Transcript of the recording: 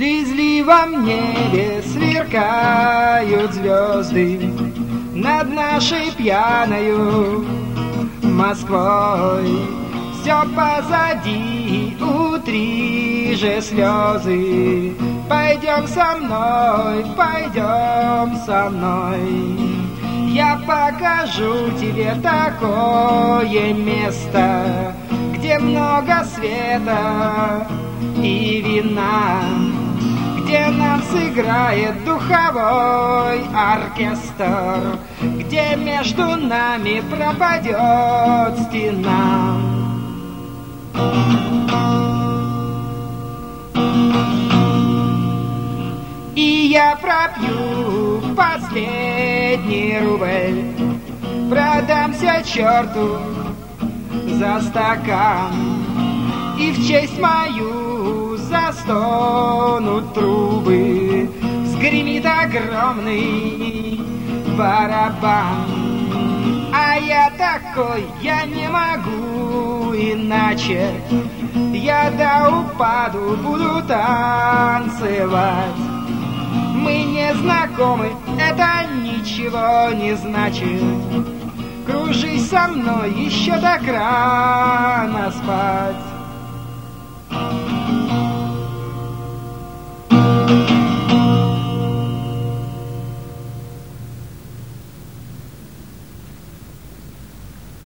синевом небе сверкают звезды Над нашей пьяною Москвой. Все позади, утри же слезы. Пойдем со мной, пойдем со мной. Я покажу тебе такое место Где много света и сыграет духовой оркестр, где между нами пропадет стена. И я пропью последний рубль, продамся черту за стакан, и в честь мою застонут трубы, огромный барабан. А я такой, я не могу иначе, Я до упаду буду танцевать. Мы не знакомы, это ничего не значит. Кружись со мной, еще так рано спать.